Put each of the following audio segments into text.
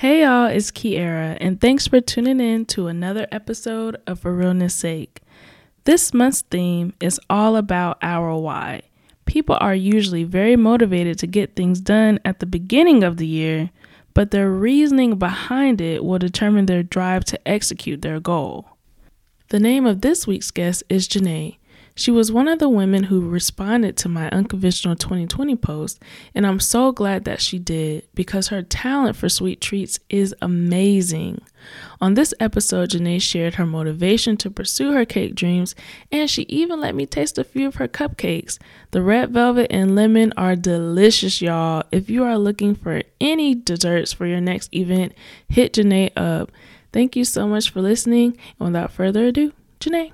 Hey y'all, it's Kiera, and thanks for tuning in to another episode of For Realness Sake. This month's theme is all about our why. People are usually very motivated to get things done at the beginning of the year, but their reasoning behind it will determine their drive to execute their goal. The name of this week's guest is Janae. She was one of the women who responded to my unconventional 2020 post, and I'm so glad that she did because her talent for sweet treats is amazing. On this episode, Janae shared her motivation to pursue her cake dreams, and she even let me taste a few of her cupcakes. The red velvet and lemon are delicious, y'all. If you are looking for any desserts for your next event, hit Janae up. Thank you so much for listening, and without further ado, Janae.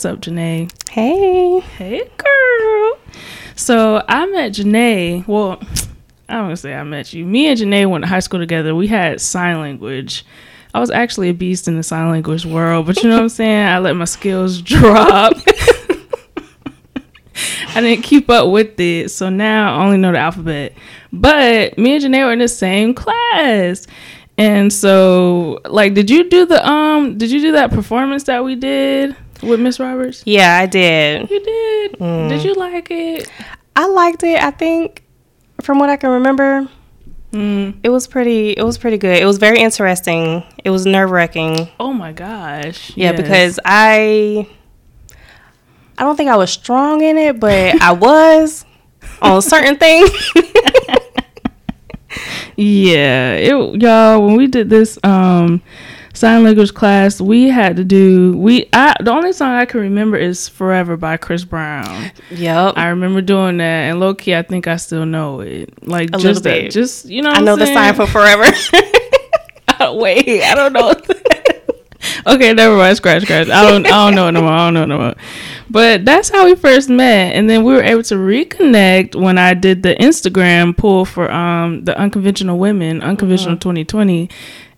What's up, Janae? Hey. Hey, girl. So I met Janae. Well, I don't want to say I met you. Me and Janae went to high school together. We had sign language. I was actually a beast in the sign language world, but you know what I'm saying? I let my skills drop. I didn't keep up with it, so now I only know the alphabet. But me and Janae were in the same class. And so like did you do the um did you do that performance that we did? With Miss Roberts? Yeah, I did. You did. Mm. Did you like it? I liked it. I think, from what I can remember, mm. it was pretty. It was pretty good. It was very interesting. It was nerve wracking. Oh my gosh! Yeah, yes. because I, I don't think I was strong in it, but I was on certain things. yeah, it y'all when we did this um sign language class, we had to do we. I the only song I can remember is "Forever" by Chris Brown. Yep, I remember doing that, and low key, I think I still know it. Like a just that, just you know. I know the sign for "Forever." wait, I don't know. okay, never mind. Scratch, scratch. I don't. I don't know no more. I don't know no more. But that's how we first met, and then we were able to reconnect when I did the Instagram poll for um the unconventional women, unconventional mm-hmm. 2020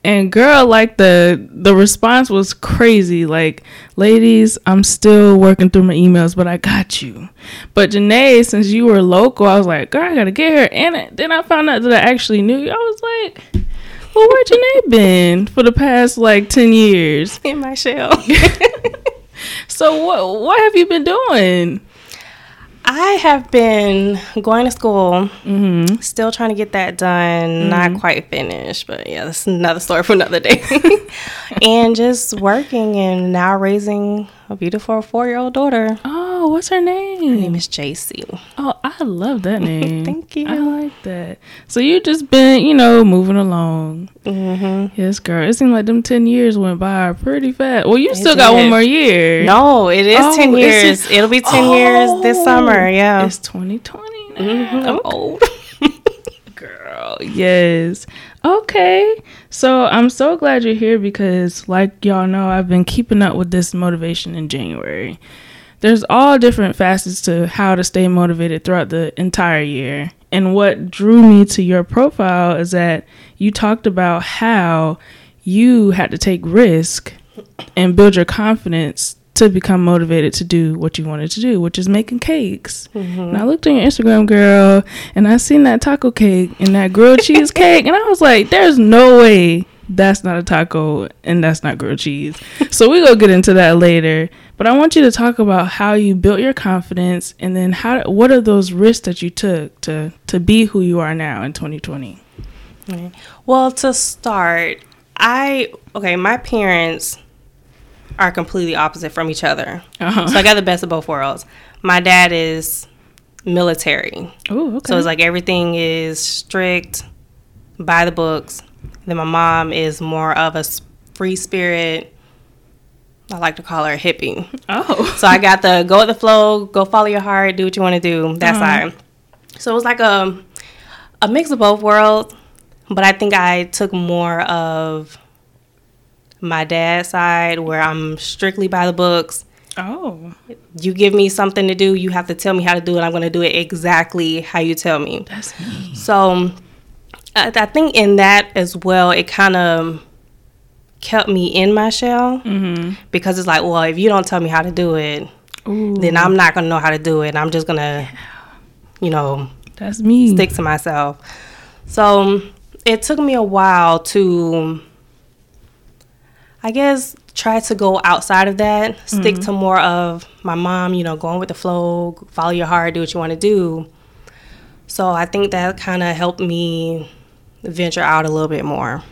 and girl like the the response was crazy. Like ladies i'm still working through my emails but i got you. But janae since you were local i was like girl i gotta get her. And then i found out that i actually knew you. I was like well where janae been for the past like 10 years? In my shell. So what what have you been doing I have been going to school, mm-hmm. still trying to get that done. Mm-hmm. Not quite finished, but yeah, that's another story for another day. and just working and now raising a beautiful four year old daughter. Oh, what's her name? Her name is JC. Oh, I love that name. Thank you. I like that. So you just been, you know, moving along. Mm-hmm. Yes, girl. It seemed like them ten years went by pretty fast. Well, you it still did. got one more year. No, it is oh, ten years. It'll be ten oh, years this summer. Yeah, it's twenty twenty. Mm-hmm. I'm old. girl, yes. Okay. So I'm so glad you're here because, like y'all know, I've been keeping up with this motivation in January. There's all different facets to how to stay motivated throughout the entire year. And what drew me to your profile is that you talked about how you had to take risk and build your confidence to become motivated to do what you wanted to do, which is making cakes. Mm-hmm. And I looked on your Instagram, girl, and I seen that taco cake and that grilled cheese cake, and I was like, "There's no way that's not a taco and that's not grilled cheese." so we go get into that later. But I want you to talk about how you built your confidence, and then how what are those risks that you took to to be who you are now in 2020. Well, to start, I okay, my parents are completely opposite from each other. Uh-huh. So I got the best of both worlds. My dad is military. Oh, okay. So it's like everything is strict, by the books. Then my mom is more of a free spirit. I like to call her a hippie. Oh. So I got the go with the flow, go follow your heart, do what you want to do. That uh-huh. side. So it was like a a mix of both worlds, but I think I took more of my dad's side where I'm strictly by the books. Oh. You give me something to do, you have to tell me how to do it. I'm going to do it exactly how you tell me. That's me. So I, I think in that as well, it kind of kept me in my shell Mm-hmm. because it's like, well, if you don't tell me how to do it, Ooh, then I'm not gonna know how to do it. I'm just gonna, you know, that's me. stick to myself. So it took me a while to, I guess, try to go outside of that, stick to more of my mom, you know, going with the flow, follow your heart, do what you want to do. So I think that kind of helped me venture out a little bit more.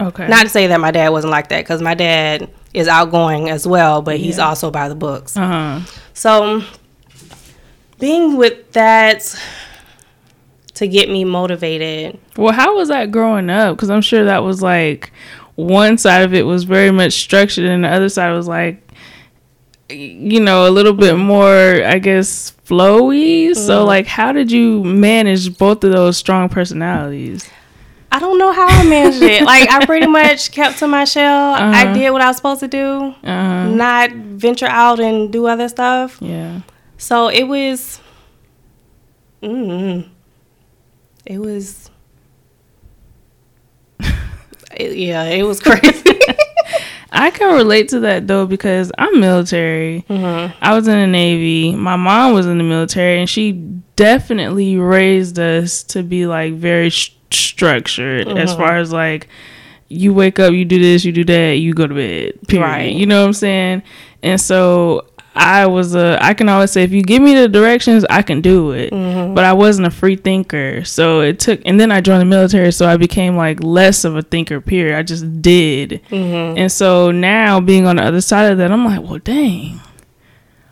Okay. Not to say that my dad wasn't like that, because my dad is outgoing as well, but he's Yeah. also by the books. uh huh. So, being with that to get me motivated, Well, how was that growing up? Because I'm sure that was like one side of it was very much structured, and the other side was like, you know, a little bit more, I guess, flowy. So, like, how did you manage both of those strong personalities? I don't know how I managed it. Like, I pretty much kept to my shell. I Uh-huh. did what I was supposed to do, Uh, not venture out and do other stuff. yeah. So, it was, mm, it was, it- yeah, it was crazy. I can relate to that though because I'm military. Mhm. I was in the Navy. My mom was in the military, and she definitely raised us to be like very sh- structured as far as like you wake up, you do this, you do that, you go to bed. Period. Right. You know what I'm saying? And so I was a. I can always say if you give me the directions, I can do it. But I wasn't a free thinker, so it took. And then I joined the military, so I became like less of a thinker. Period. I just did. Mm-hmm. And so now being on the other side of that, I'm like, well, dang.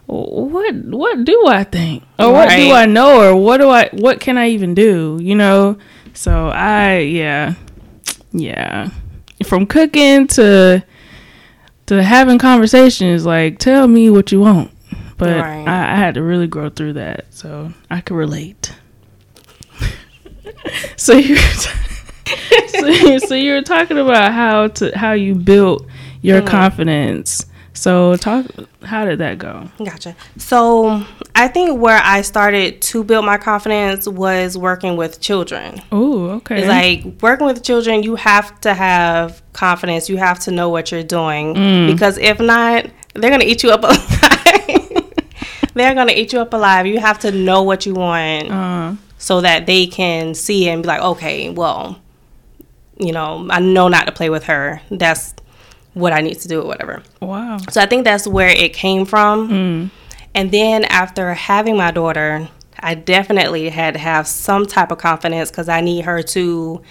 What what do I think? Or what do I know or what do I what can I even do, you know? So I yeah. Yeah. From cooking to to having conversations like tell me what you want. But Right. I, I had to really grow through that. So I could relate. so you so, so you were talking about how to how you built your mm. confidence. So talk how did that go? Gotcha. So I think where I started to build my confidence was working with children. Oh, okay. It's like working with children, you have to have confidence. You have to know what you're doing because if not, they're gonna eat you up alive. they're gonna eat you up alive. You have to know what you want uh, so that they can see and be like, okay, well, you know, I know not to play with her. That's what I need to do or whatever. wow. So I think that's where it came from. Mm. And then after having my daughter, I definitely had to have some type of confidence because I need her to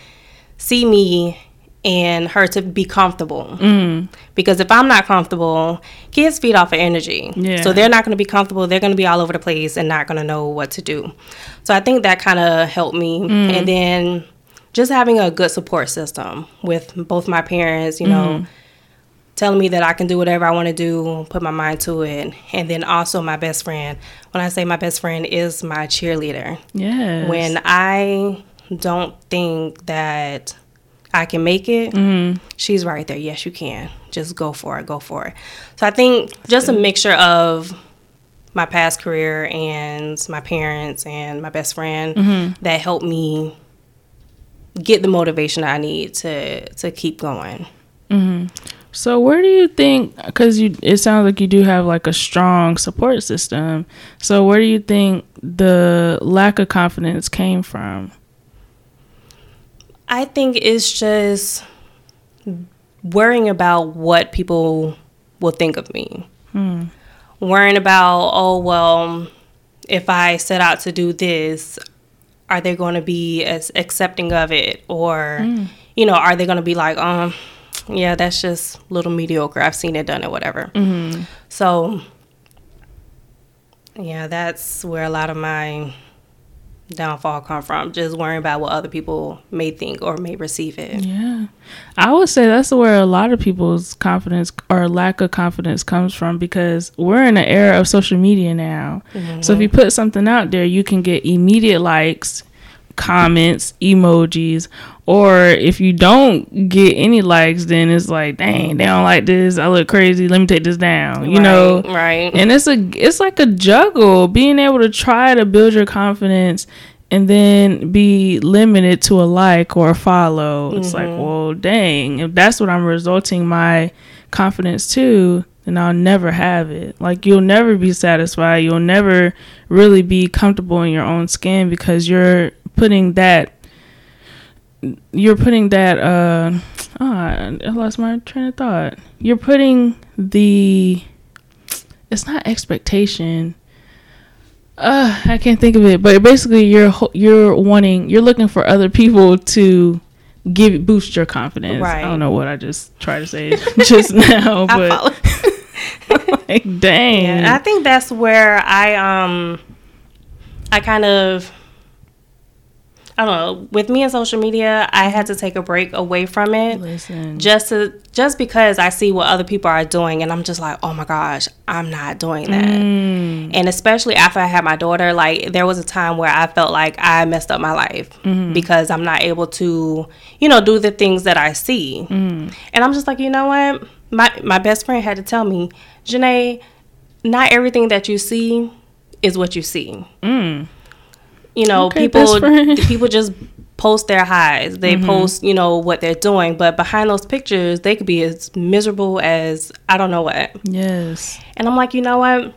see me and her to be comfortable. Mm. Because if I'm not comfortable, kids feed off of energy. Yeah. So they're not going to be comfortable. They're going to be all over the place and not going to know what to do. So I think that kind of helped me. And then just having a good support system with both my parents, you know, telling me that I can do whatever I want to do, put my mind to it. And then also my best friend. When I say my best friend is my cheerleader. Yes. When I don't think that I can make it, Mm. she's right there. Yes, you can. Just go for it. Go for it. So I think just a mixture of my past career and my parents and my best friend Mm-hmm. that helped me get the motivation I need to to keep going. So where do you think cuz you it sounds like you do have like a strong support system. So where do you think the lack of confidence came from? I think it's just worrying about what people will think of me. Worrying about, oh, well, if I set out to do this, are they going to be as accepting of it? Or, you know, are they going to be like, um, yeah, that's just little mediocre. I've seen it done it, whatever. So, yeah, that's where a lot of my downfall come from. Just worrying about what other people may think or may receive it. Yeah. I would say that's where a lot of people's confidence or lack of confidence comes from because we're in an era of social media now. So if mm-hmm. you put something out there, you can get immediate likes, comments, emojis, or if you don't get any likes, then it's like, dang, they don't like this. I look crazy. Let me take this down. You know, right? and it's a it's like a juggle being able to try to build your confidence and then be limited to a like or a follow. It's like, mm-hmm. well, dang, if that's what I'm resulting my confidence to, then I'll never have it. Like you'll never be satisfied. You'll never really be comfortable in your own skin because you're putting that you're putting that uh oh, I lost my train of thought. You're putting the it's not expectation. Uh, I can't think of it, but basically you're you're wanting you're looking for other people to give boost your confidence. Right. I don't know what I just tried to say just now, but like dang. Yeah, I think that's where I um I kind of I don't know, with me and social media, I had to take a break away from it. Listen. Just to just because I see what other people are doing and I'm just like, "Oh my gosh, I'm not doing that." Mm, And especially after I had my daughter, like there was a time where I felt like I messed up my life because I'm not able to, you know, do the things that I see. And I'm just like, you know what? My my best friend had to tell me, Janae, not everything that you see is what you see. mm, You know, Okay, people people just post their highs. They post, you know, what they're doing, but behind those pictures, they could be as miserable as I don't know what. yes. And I'm like, you know what?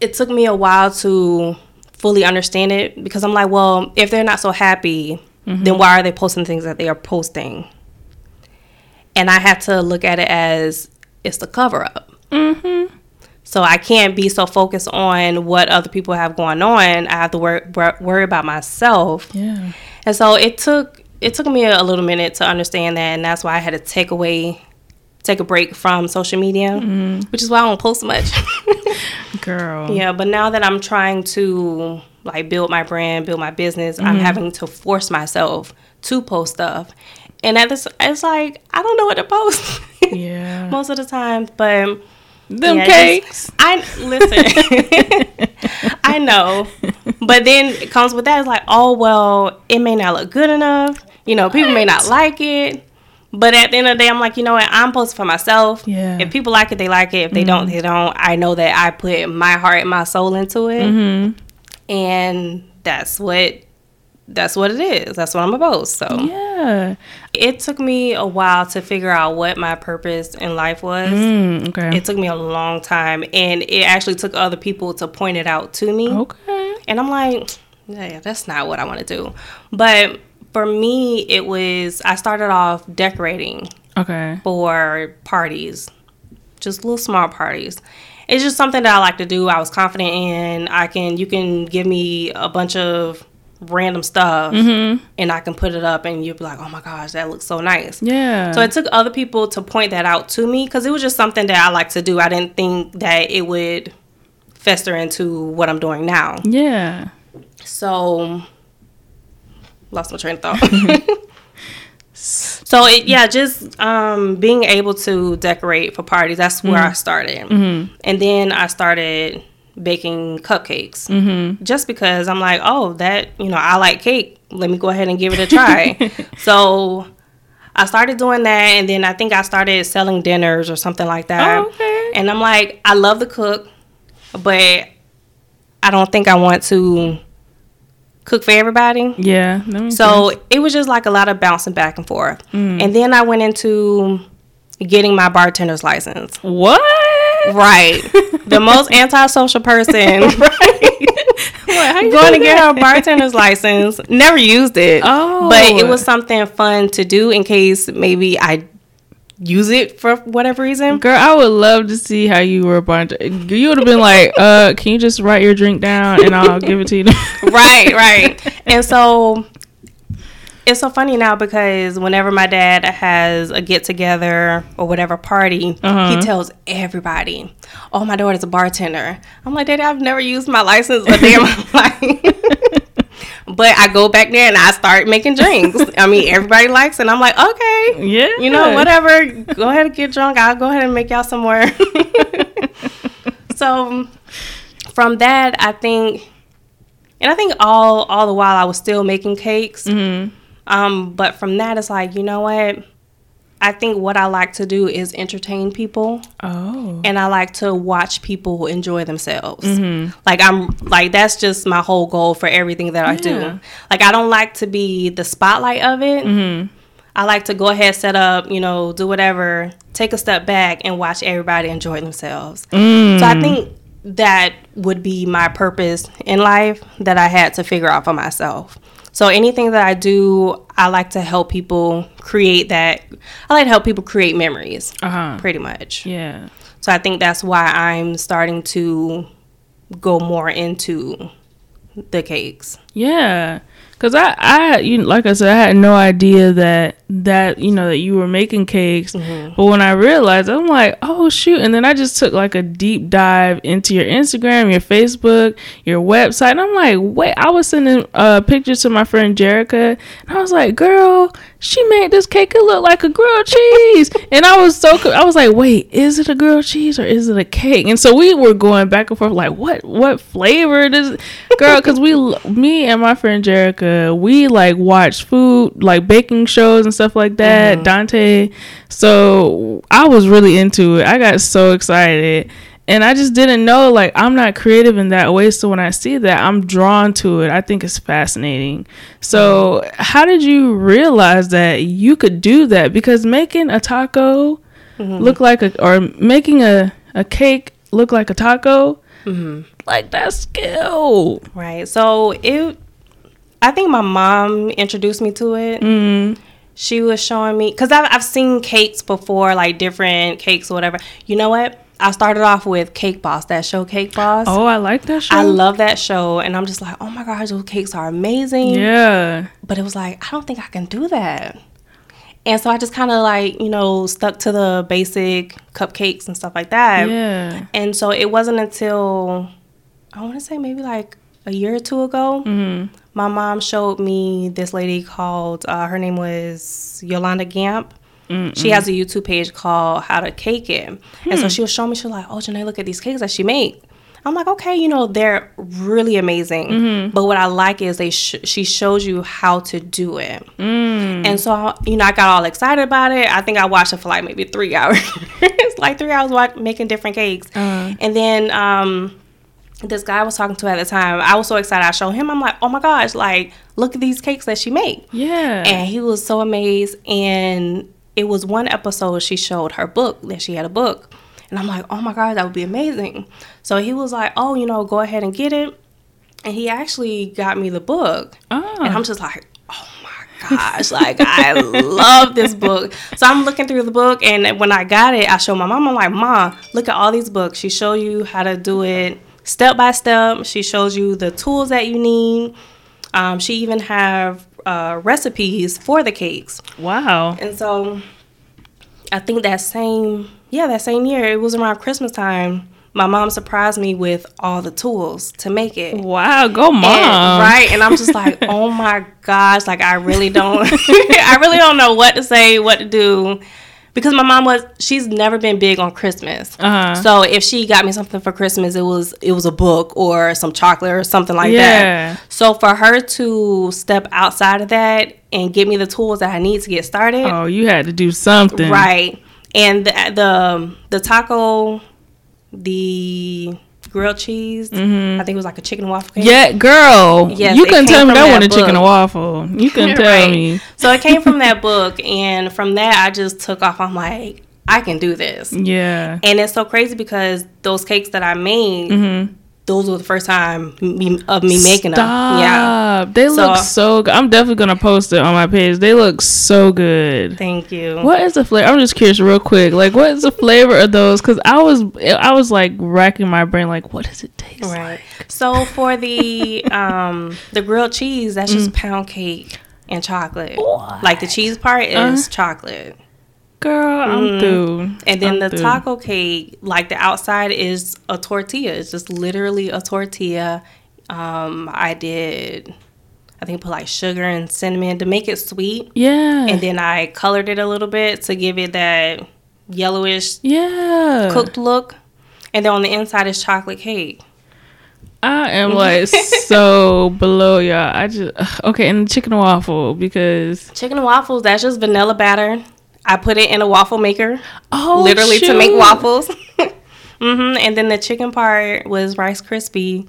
It took me a while to fully understand it because I'm like, well, if they're not so happy, then why are they posting things that they are posting? And I had to look at it as it's the cover up. Mm-hmm. So I can't be so focused on what other people have going on. I have to wor- wor- worry about myself. Yeah. And so it took it took me a little minute to understand that, and that's why I had to take away, take a break from social media, mm-hmm. which is why I don't post much. Girl. yeah, but now that I'm trying to like build my brand, build my business, I'm mm-hmm. having to force myself to post stuff, and at this, it's like I don't know what to post Yeah. most of the time, but. Them Yeah, cakes. I listen. I know, but then it comes with that. It's like, oh well, it may not look good enough. You know, people may not like it. But at the end of the day, I'm like, you know what? I'm posting for myself. Yeah. If people like it, they like it. If they don't, they don't. I know that I put my heart and my soul into it, Mm-hmm. and that's what that's what it is. That's what I'm about. So Yeah. it took me a while to figure out what my purpose in life was. Mm, okay. It took me a long time, and it actually took other people to point it out to me. okay. And I'm like, yeah, that's not what I want to do. But for me, it was I started off decorating Okay. for parties, just little small parties. It's just something that I like to do. I was confident in. I can you can give me a bunch of random stuff, Mm-hmm. and I can put it up, and you'll be like, oh my gosh, that looks so nice. Yeah. So it took other people to point that out to me because it was just something that I like to do. I didn't think that it would fester into what I'm doing now. yeah. So lost my train of thought. so it, yeah, just um, being able to decorate for parties. That's where I started, and then I started baking cupcakes. Mm-hmm. Just because I'm like, oh, that you know, I like cake. Let me go ahead and give it a try. so I started doing that, and then I think I started selling dinners or something like that. Oh, okay. And I'm like, I love to cook, but I don't think I want to cook for everybody. Yeah. So sense. it was just like a lot of bouncing back and forth. Mm. And then I went into getting my bartender's license. what? Right. the most antisocial person. What, how you Going to get her bartender's license. Never used it. Oh. But it was something fun to do in case maybe I use it for whatever reason. Girl, I would love to see how you were a bartender. You would have been like, uh, can you just write your drink down and I'll give it to you? right, right. And so it's so funny now because whenever my dad has a get together or whatever party, Uh-huh. he tells everybody, "Oh, my daughter's a bartender." I'm like, "Daddy, I've never used my license a day in my life." but I go back there and I start making drinks. I mean, everybody likes it. And I'm like, okay, Yeah. you know, whatever. Go ahead and get drunk. I'll go ahead and make y'all some more. so from that, I think, and I think all all the while I was still making cakes. Mm-hmm. Um, but from that, it's like, you know what? I think what I like to do is entertain people. Oh. And I like to watch people enjoy themselves. Mm-hmm. Like I'm like that's just my whole goal for everything that I Yeah. do. Like I don't like to be the spotlight of it. Mm-hmm. I like to go ahead, set up, you know, do whatever, take a step back and watch everybody enjoy themselves. So I mm. think that would be my purpose in life that I had to figure out for myself. So anything that I do, I like to help people create that. I like to help people create memories, Uh-huh. pretty much. Yeah. So I think that's why I'm starting to go more into the cakes. Yeah. Cause I, I, you like I said, I had no idea that that you know that you were making cakes. But when I realized, I'm like, oh shoot! And then I just took like a deep dive into your Instagram, your Facebook, your website, and I'm like, wait! I was sending uh, pictures to my friend Jerica, and I was like, girl, she made this cake. It look like a grilled cheese, and I was so, I was like, wait, is it a grilled cheese or is it a cake? And so we were going back and forth, like, what, what flavor does, girl? Because we, me and my friend Jerica, we like watch food, like baking shows and stuff like that. Mm-hmm. Dante, so I was really into it. I got so excited. And I just didn't know, like, I'm not creative in that way. So when I see that, I'm drawn to it. I think it's fascinating. So, how did you realize that you could do that? Because making a taco look like a, or making a, a cake look like a taco, like that's skill. Right. So it, I think my mom introduced me to it. Mm. She was showing me because I've, I've seen cakes before, like different cakes or whatever. You know what? I started off with Cake Boss, that show Cake Boss. Oh, I like that show. I love that show, and I'm just like, oh my gosh, those cakes are amazing. Yeah. But it was like, I don't think I can do that. And so I just kind of like, you know, stuck to the basic cupcakes and stuff like that. Yeah. And so it wasn't until I want to say maybe like a year or two ago, Mm-hmm. my mom showed me this lady called uh, her name was Yolanda Gampp. She has a YouTube page called How to Cake It, and Hmm. so she was showing me. She was like, "Oh, Janae, look at these cakes that she made." I'm like, "Okay, you know, they're really amazing." Mm-hmm. But what I like is they sh- she shows you how to do it. Mm. And so, you know, I got all excited about it. I think I watched it for like maybe three hours. it's like three hours watch, making different cakes. Uh. And then um, this guy I was talking to at the time, I was so excited. I showed him. I'm like, oh my gosh, like, look at these cakes that she made. Yeah. And he was so amazed. And it was one episode she showed her book, that she had a book. And I'm like, oh my gosh, that would be amazing. So he was like, oh, you know, go ahead and get it. And he actually got me the book. oh. And I'm just like, oh my gosh, like I love this book. So I'm looking through the book, and when I got it, I showed my mom. I'm like, Mom, look at all these books. She show you how to do it step by step. She shows you the tools that you need. Um, she even have uh, recipes for the cakes. wow. And so I think that same yeah, that same year, it was around Christmas time. My mom surprised me with all the tools to make it. Wow. Go mom. And- right and i'm just like oh my gosh like i really don't i really don't know what to say what to do because my mom was she's never been big on christmas Uh-huh. so if she got me something for christmas it was it was a book or some chocolate or something like Yeah. that so for her to step outside of that and give me the tools that i need to get started Oh, you had to do something. right and the the, the taco the grilled cheese i think it was like a chicken and waffle cake Yeah, girl. Yes, you couldn't tell me that that wasn't a chicken and waffle. You couldn't tell Right. me. So it came from that book, and from that, I just took off. I'm like, I can do this. Yeah. And it's so crazy because those cakes that I made, Mm-hmm. Those were the first time me, of me making them. Yeah. They look So- so good. I'm definitely gonna post it on my page. They look so good. Thank you. What is the flavor? I'm just curious, real quick. Like, what is the flavor of those? Because I was, I was like racking my brain. Like, what does it taste Right. like? So for the um the grilled cheese, that's Mm. just pound cake and chocolate. Like the cheese part is Uh-huh. chocolate. Girl, I'm through. Mm. And then I'm the through. taco cake, like the outside is a tortilla. It's just literally a tortilla. Um, I did, I think, put like sugar and cinnamon to make it sweet, Yeah. and then I colored it a little bit to give it that yellowish yeah. cooked look. And then on the inside is chocolate cake. I am like so below y'all. I just okay, and chicken and waffle because Chicken and waffles, that's just vanilla batter. I put it in a waffle maker. Oh, literally to make shoot. waffles. hmm And then the chicken part was Rice crispy,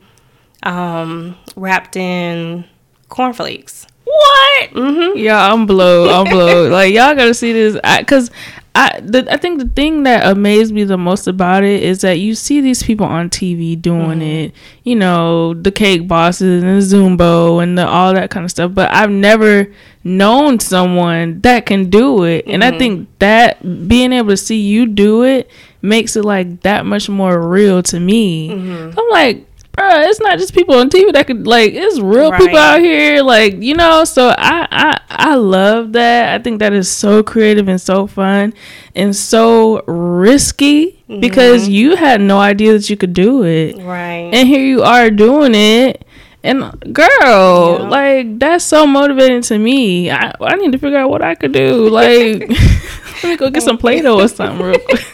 um, wrapped in cornflakes. What? Mm-hmm. Yeah, I'm blown. I'm blown. like y'all gotta see this, I, cause I the, I think the thing that amazed me the most about it is that you see these people on TV doing mm-hmm. it. You know, the cake bosses and the Zumbo and the, all that kind of stuff. But I've never known someone that can do it, and I mm-hmm. think that being able to see you do it makes it like that much more real to me. So I'm like. Bruh, it's not just people on TV that could like it's real people out here like you know so I, I i love that. I think that is so creative and so fun and so risky mm-hmm. because you had no idea that you could do it. Right. and here you are doing it. And girl Yeah. like that's so motivating to me. I, I need to figure out what i could do like let me go get some play-doh or something real quick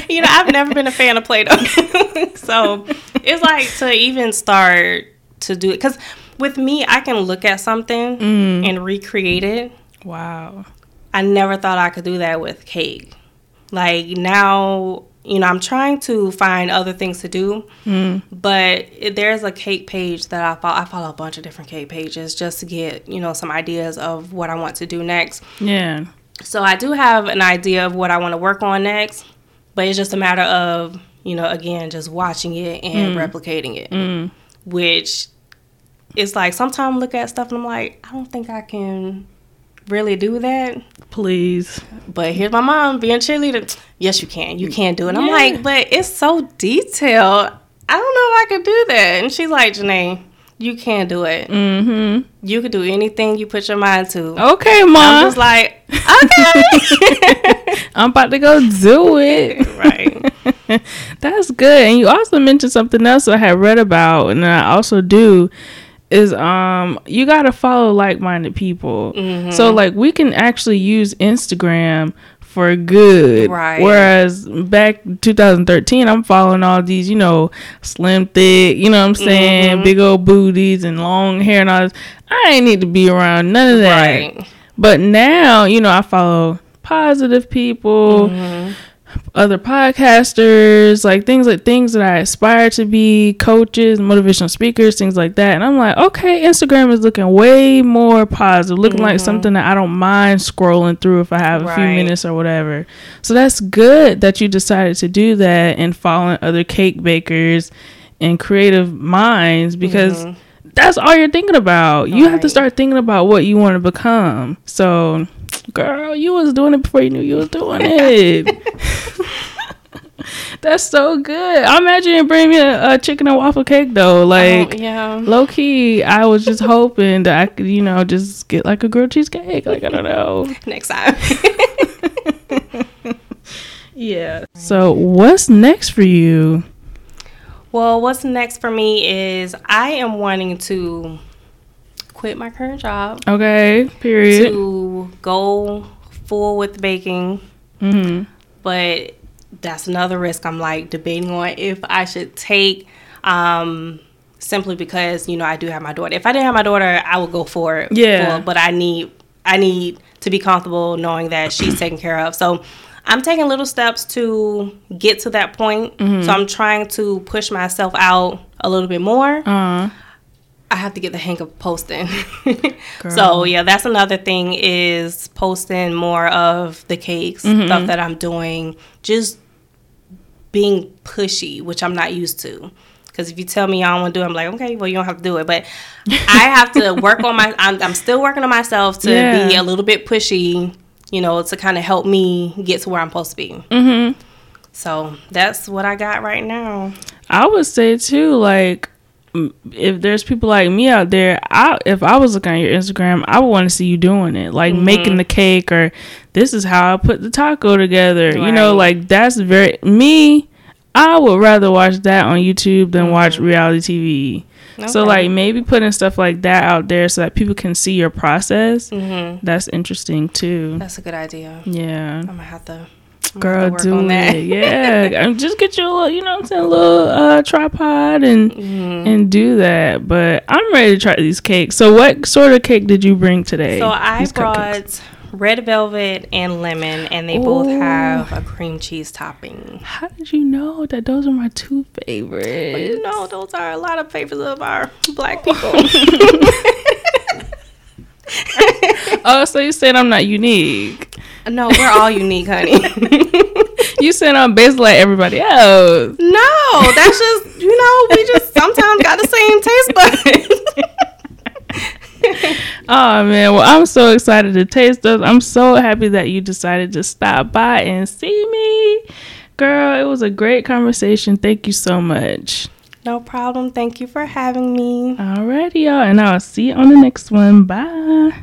you know, I've never been a fan of Play-Doh. so it's like to even start to do it. Because with me, I can look at something mm. and recreate it. wow I never thought I could do that with cake. Like now, you know, I'm trying to find other things to do, mm. but it, there's a cake page that I follow. I follow a bunch of different cake pages just to get, you know, some ideas of what I want to do next. yeah So I do have an idea of what I want to work on next, but it's just a matter of, you know, again, just watching it and replicating it, which is like sometimes I look at stuff and I'm like, I don't think I can really do that. please But here's my mom being cheerleader. Yes, you can. You can do it. I'm like, but it's so detailed. I don't know if I could do that. And she's like, Janae, you can do it. mm-hmm You can do anything you put your mind to. okay mom I'm just like, okay. I'm about to go do it. right. That's good. And you also mentioned something else I had read about, and I also do, is um you gotta follow like minded people. Mm-hmm. So like we can actually use Instagram for good. Right. Whereas back 2013, I'm following all these, you know, slim thick, you know what I'm saying, Mm-hmm. big old booties and long hair and all this. I ain't need to be around none of that. Right. But now, you know, I follow positive people, Mm-hmm. other podcasters, like things like things that I aspire to be, coaches, motivational speakers, things like that. And I'm like, okay, Instagram is looking way more positive, looking like something that I don't mind scrolling through if I have a few Mm-hmm. Minutes or whatever. So that's good that you decided to do that and following other cake bakers and creative minds because that's all you're thinking about. You have to Mm-hmm. Start thinking about what you want to become. So, girl, you was doing it before you knew you was doing it. That's so good. I imagine you bring me a, a chicken and waffle cake though. Oh, like Oh, yeah. low key, I was just hoping that I could, you know, just get like a grilled cheesecake. Like I don't know. Next time. Yeah. So what's next for you? well, what's next for me is I am wanting to quit my current job Okay. Period. to go full with baking. hmm but that's another risk I'm like debating on if I should take um simply because you know I do have my daughter. If I didn't have my daughter, I would go for it. Yeah. full, but I need I need to be comfortable knowing that she's taken care of. So I'm taking little steps to get to that point. Mm-hmm. So I'm trying to push myself out a little bit more. Uh. I have to get the hang of posting. so yeah, that's another thing is posting more of the cakes, Mm-hmm. stuff that I'm doing, just being pushy, which I'm not used to. Because if you tell me I don't want to do it, I'm like, okay, well, you don't have to do it. But I have to work on my, I'm, I'm still working on myself to be a little bit pushy, you know, to kind of help me get to where I'm supposed to be. Mm-hmm. So that's what I got right now. I would say too, like if there's people like me out there, I if I was looking at your Instagram, I would want to see you doing it, like making the cake or this is how I put the taco together. You know, like that's very me. I would rather watch that on YouTube than watch reality TV. So like maybe putting stuff like that out there so that people can see your process. Mm-hmm. That's interesting too. That's a good idea. Yeah. I'm gonna have to, Girl, do that. it. Yeah, and just get you a little, you know what I'm saying, a little uh, tripod and Mm-hmm. and do that. But I'm ready to try these cakes. So, what sort of cake did you bring today? So I These cupcakes. brought red velvet and lemon, and they Ooh. both have a cream cheese topping. How did you know that those are my two favorites? Well, you know, those are a lot of favorites of our black people. oh, so you said I'm not unique? No, we're all unique, honey. you said I'm basically like everybody else. No, that's just you know we just sometimes got the same taste buds. oh man, well I'm so excited to taste those. I'm so happy that you decided to stop by and see me. Girl, it was a great conversation. Thank you so much. No problem. Thank you for having me. Alrighty, y'all, and I'll see you on the next one. Bye.